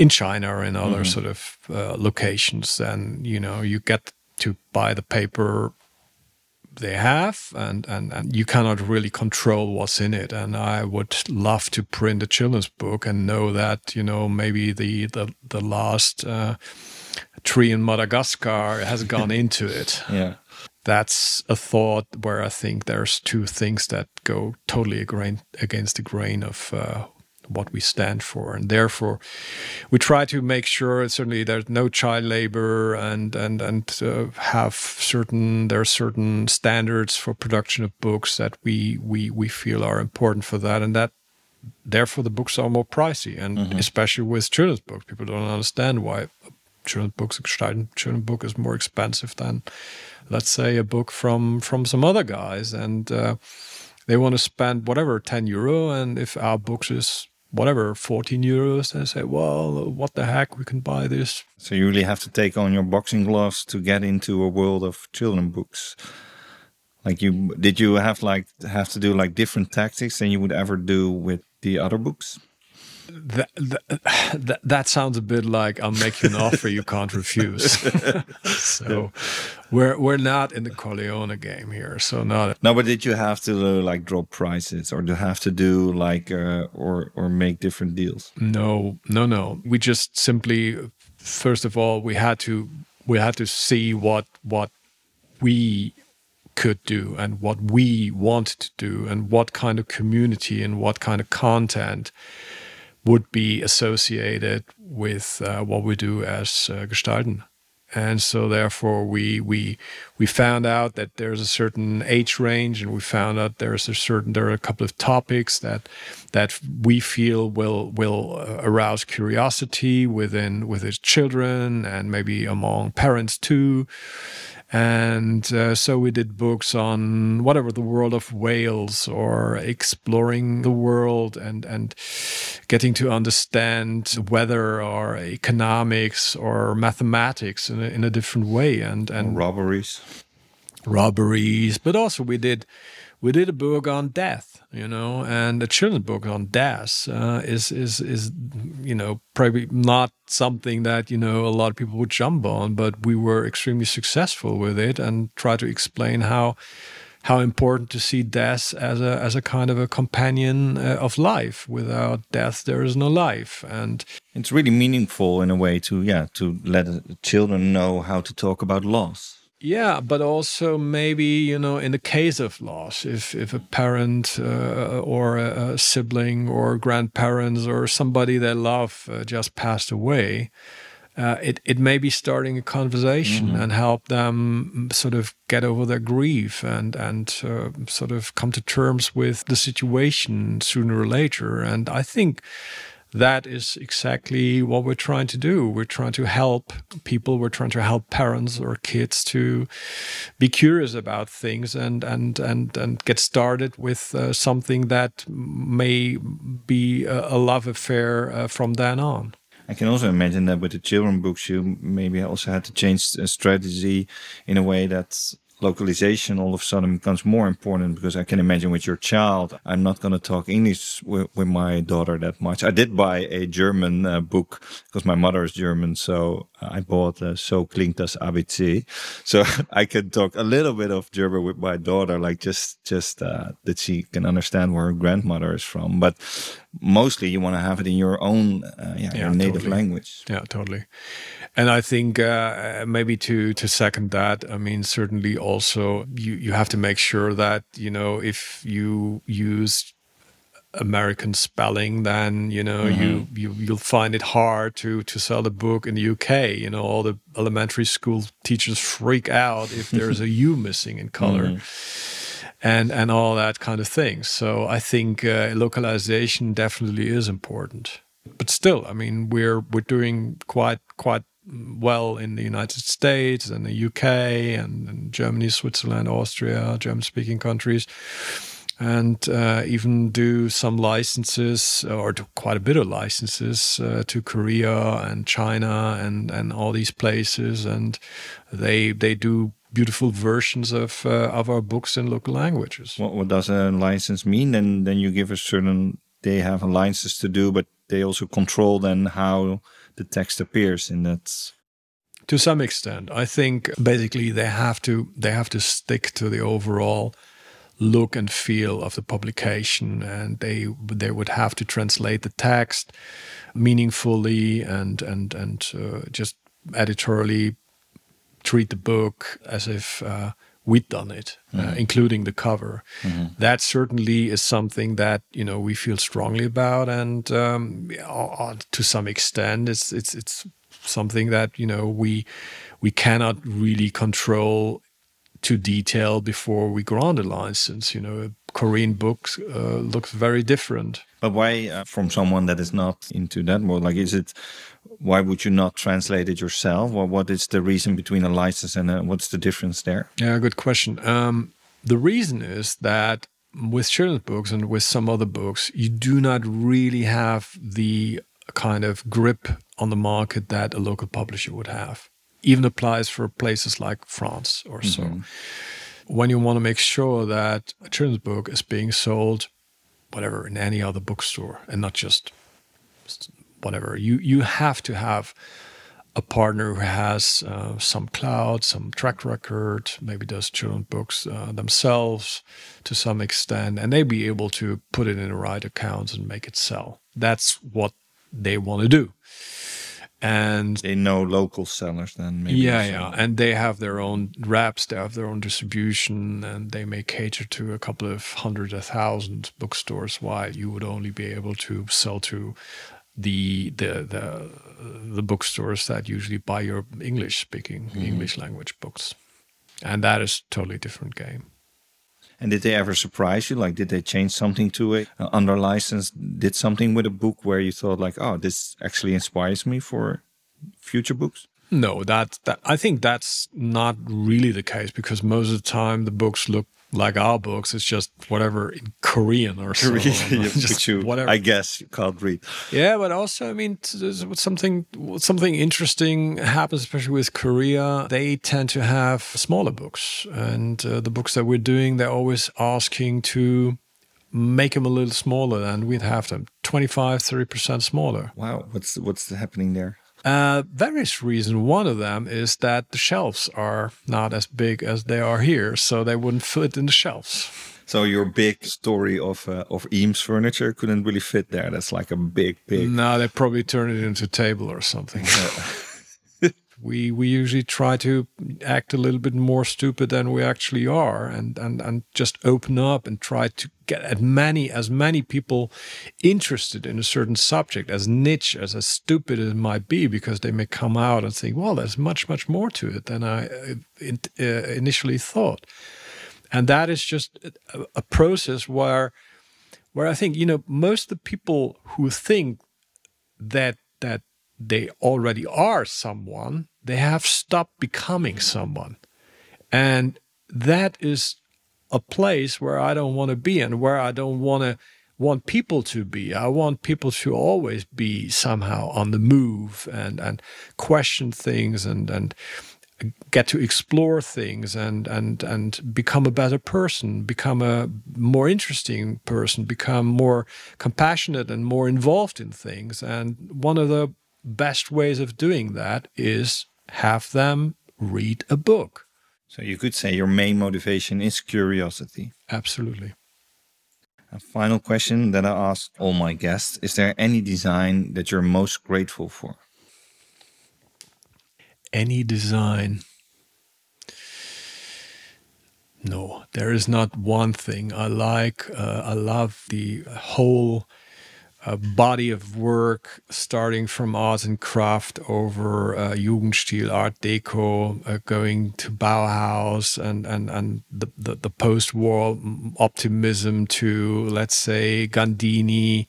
in China or in other mm-hmm. sort of uh, locations, and you know you get to buy the paper they have and, and and you cannot really control what's in it. And i would love to print a children's book and know that you know maybe the the, the last uh, tree in madagascar has *laughs* gone into it. Yeah. That's a thought where I think there's two things that go totally against the grain of uh, what we stand for, and therefore we try to make sure certainly there's no child labor and and and uh, have certain there are certain standards for production of books that we we we feel are important for that, and that therefore the books are more pricey, and mm-hmm. especially with children's books, people don't understand why children's books children's book is more expensive than let's say a book from from some other guys. And uh, they want to spend whatever 10 euro. And if our books is whatever 14 euros and say well what the heck we can buy this. So you really have to take on your boxing gloves to get into a world of children books. Like you did you have like have to do like different tactics than you would ever do with the other books? That, that, that, sounds a bit like I'll make you an offer you can't refuse. *laughs* so we're we're not in the Corleone game here. So not. No, but did you have to uh, like drop prices, or do you have to do like uh, or or make different deals? No, no, no. We just simply, first of all, we had to we had to see what what we could do and what we wanted to do and what kind of community and what kind of content would be associated with uh, what we do as uh, Gestalten. And so therefore we we we found out that there's a certain age range and we found out there's a certain there are a couple of topics that that we feel will will uh, arouse curiosity within with his children and maybe among parents too and uh, so we did books on whatever the world of whales or exploring the world and and getting to understand weather or economics or mathematics in a, in a different way. And and robberies. Robberies but also we did we did a book on death, you know, and a children's book on death uh, is is is you know probably not something that you know a lot of people would jump on, but we were extremely successful with it and try to explain how how important to see death as a as a kind of a companion uh, of life. Without death, there is no life, and it's really meaningful in a way to yeah to let children know how to talk about loss. Yeah, but also maybe you know, in the case of loss, if if a parent uh, or a, sibling or grandparents or somebody they love uh, just passed away, uh, it it may be starting a conversation mm-hmm. and help them sort of get over their grief and and uh, sort of come to terms with the situation sooner or later. And I think that is exactly what we're trying to do. We're trying to help people. We're trying to help parents or kids to be curious about things and and and and get started with uh, something that may be a, a love affair uh, from then on. I can also imagine that with the children books, you maybe also had to change strategy in a way that localization all of a sudden becomes more important because I can imagine with your child, I'm not going to talk English with, with, my daughter that much. I did buy a German uh, book because my mother is German, so I bought uh, So klingt das ABC, *laughs* so I can talk a little bit of German with my daughter, like just just uh, that she can understand where her grandmother is from. But mostly, you want to have it in your own, uh, yeah, yeah, your native totally. language. Yeah, totally. And I think uh, maybe to to second that, I mean, certainly also you you have to make sure that you know if you use American spelling, then you know mm-hmm. you you you'll find it hard to to sell the book in the UK. You know, all the elementary school teachers freak out if *laughs* there's a U missing in color. Mm-hmm. And, and all that kind of thing. So I think uh, localization definitely is important. But still, I mean, we're we're doing quite quite well in the United States and the UK and, and Germany, Switzerland, Austria, German speaking countries, and uh, even do some licenses or do quite a bit of licenses uh, to Korea and China and, and all these places. And they, they do beautiful versions of uh, of our books in local languages. What, what does a license mean? Then then you give a certain they have a license to do, but they also control then how the text appears in that. To some extent. I think basically they have to they have to stick to the overall look and feel of the publication and they they would have to translate the text meaningfully and and and uh, just editorially treat the book as if uh, we'd done it, uh, including the cover. That certainly is something that you know we feel strongly about, and um, uh, uh, to some extent, it's it's it's something that you know we we cannot really control to detail before we grant a license. You know, Korean books uh, looks very different. But why, uh, from someone that is not into that world, like, is it? Why would you not translate it yourself? Or what is the reason between a license and a, what's the difference there? Yeah, good question. Um, the reason is that with children's books and with some other books, you do not really have the kind of grip on the market that a local publisher would have. Even applies for places like France or so. When you want to make sure that a children's book is being sold, whatever, in any other bookstore and not just whatever, you you have to have a partner who has uh, some cloud, some track record, maybe does children's books uh, themselves to some extent, and they be able to put it in the right accounts and make it sell. That's what they want to do. And They know local sellers then maybe. yeah, so- yeah, and they have their own reps, they have their own distribution, and they may cater to a couple of hundred, a thousand bookstores. While you would only be able to sell to the the the the bookstores that usually buy your English speaking mm-hmm. English language books, and that is totally different game. And did they ever surprise you? Like, did they change something to it uh, under license? Did something with a book where you thought like, oh, this actually inspires me for future books? No, that, that I think that's not really the case because most of the time the books look like our books. It's just whatever in Korean or so, *laughs* just you, whatever. I guess, you can't read. Yeah, but also, I mean, something something interesting happens, especially with Korea. They tend to have smaller books, and uh, the books that we're doing, they're always asking to make them a little smaller, and we'd have them 25, 30 percent smaller. Wow, what's what's happening there? Uh, various reasons. One of them is that the shelves are not as big as they are here, so they wouldn't fit in the shelves. So your big story of uh, of Eames furniture couldn't really fit there. That's like a big, big. No, they probably turn it into a table or something. *laughs* we we usually try to act a little bit more stupid than we actually are, and and and just open up and try to get as many as many people interested in a certain subject, as niche as as stupid as it might be, because they may come out and think, well, there's much much more to it than I uh, in, initially thought, and that is just a, a process where where I think you know most of the people who think that that they already are someone, they have stopped becoming someone, and that is a place where I don't want to be and where I don't want to want people to be. I want people to always be somehow on the move and and question things and and get to explore things and and and become a better person become a more interesting person become more compassionate and more involved in things and one of the best ways of doing that is have them read a book So you could say your main motivation is curiosity. absolutely A final question that I ask all my guests: Is there any design that you're most grateful for? any design no there is not one thing i like uh, i love the whole uh, body of work starting from art and craft over uh, jugendstil art deco uh, going to bauhaus and and and the the, the post-war optimism to let's say gandini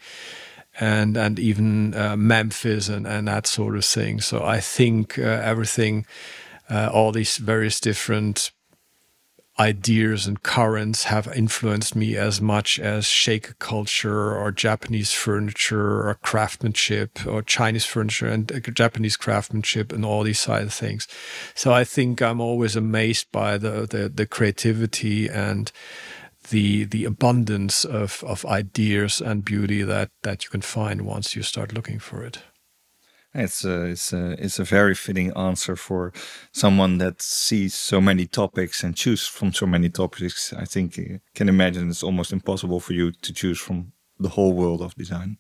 and and even uh, Memphis and, and that sort of thing. So I think uh, everything, uh, all these various different ideas and currents have influenced me as much as Shaker culture or Japanese furniture or craftsmanship or Chinese furniture and uh, Japanese craftsmanship and all these side of things. So I think I'm always amazed by the the, the creativity and the the abundance of, of ideas and beauty that, that you can find once you start looking for it. It's a, it's a, it's a very fitting answer for someone that sees so many topics and choose from so many topics. I think you can imagine it's almost impossible for you to choose from the whole world of design.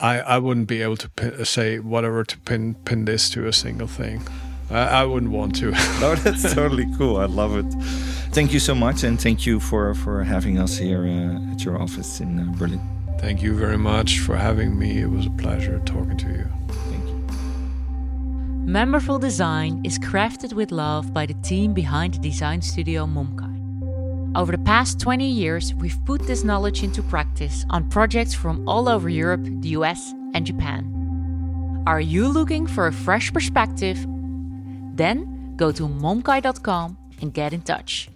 I, I wouldn't be able to pin, say whatever to pin pin this to a single thing. I, I wouldn't want to. *laughs* No, that's totally cool. I love it. thank you so much, and thank you for for having us here uh, at your office in uh, Berlin. Thank you very much for having me. It was a pleasure talking to you. You. Memberful Design is crafted with love by the team behind the design studio Momkai. Over the past 20 years, we've put this knowledge into practice on projects from all over Europe, the US, and Japan. Are you looking for a fresh perspective? Then go to momkai.com and get in touch.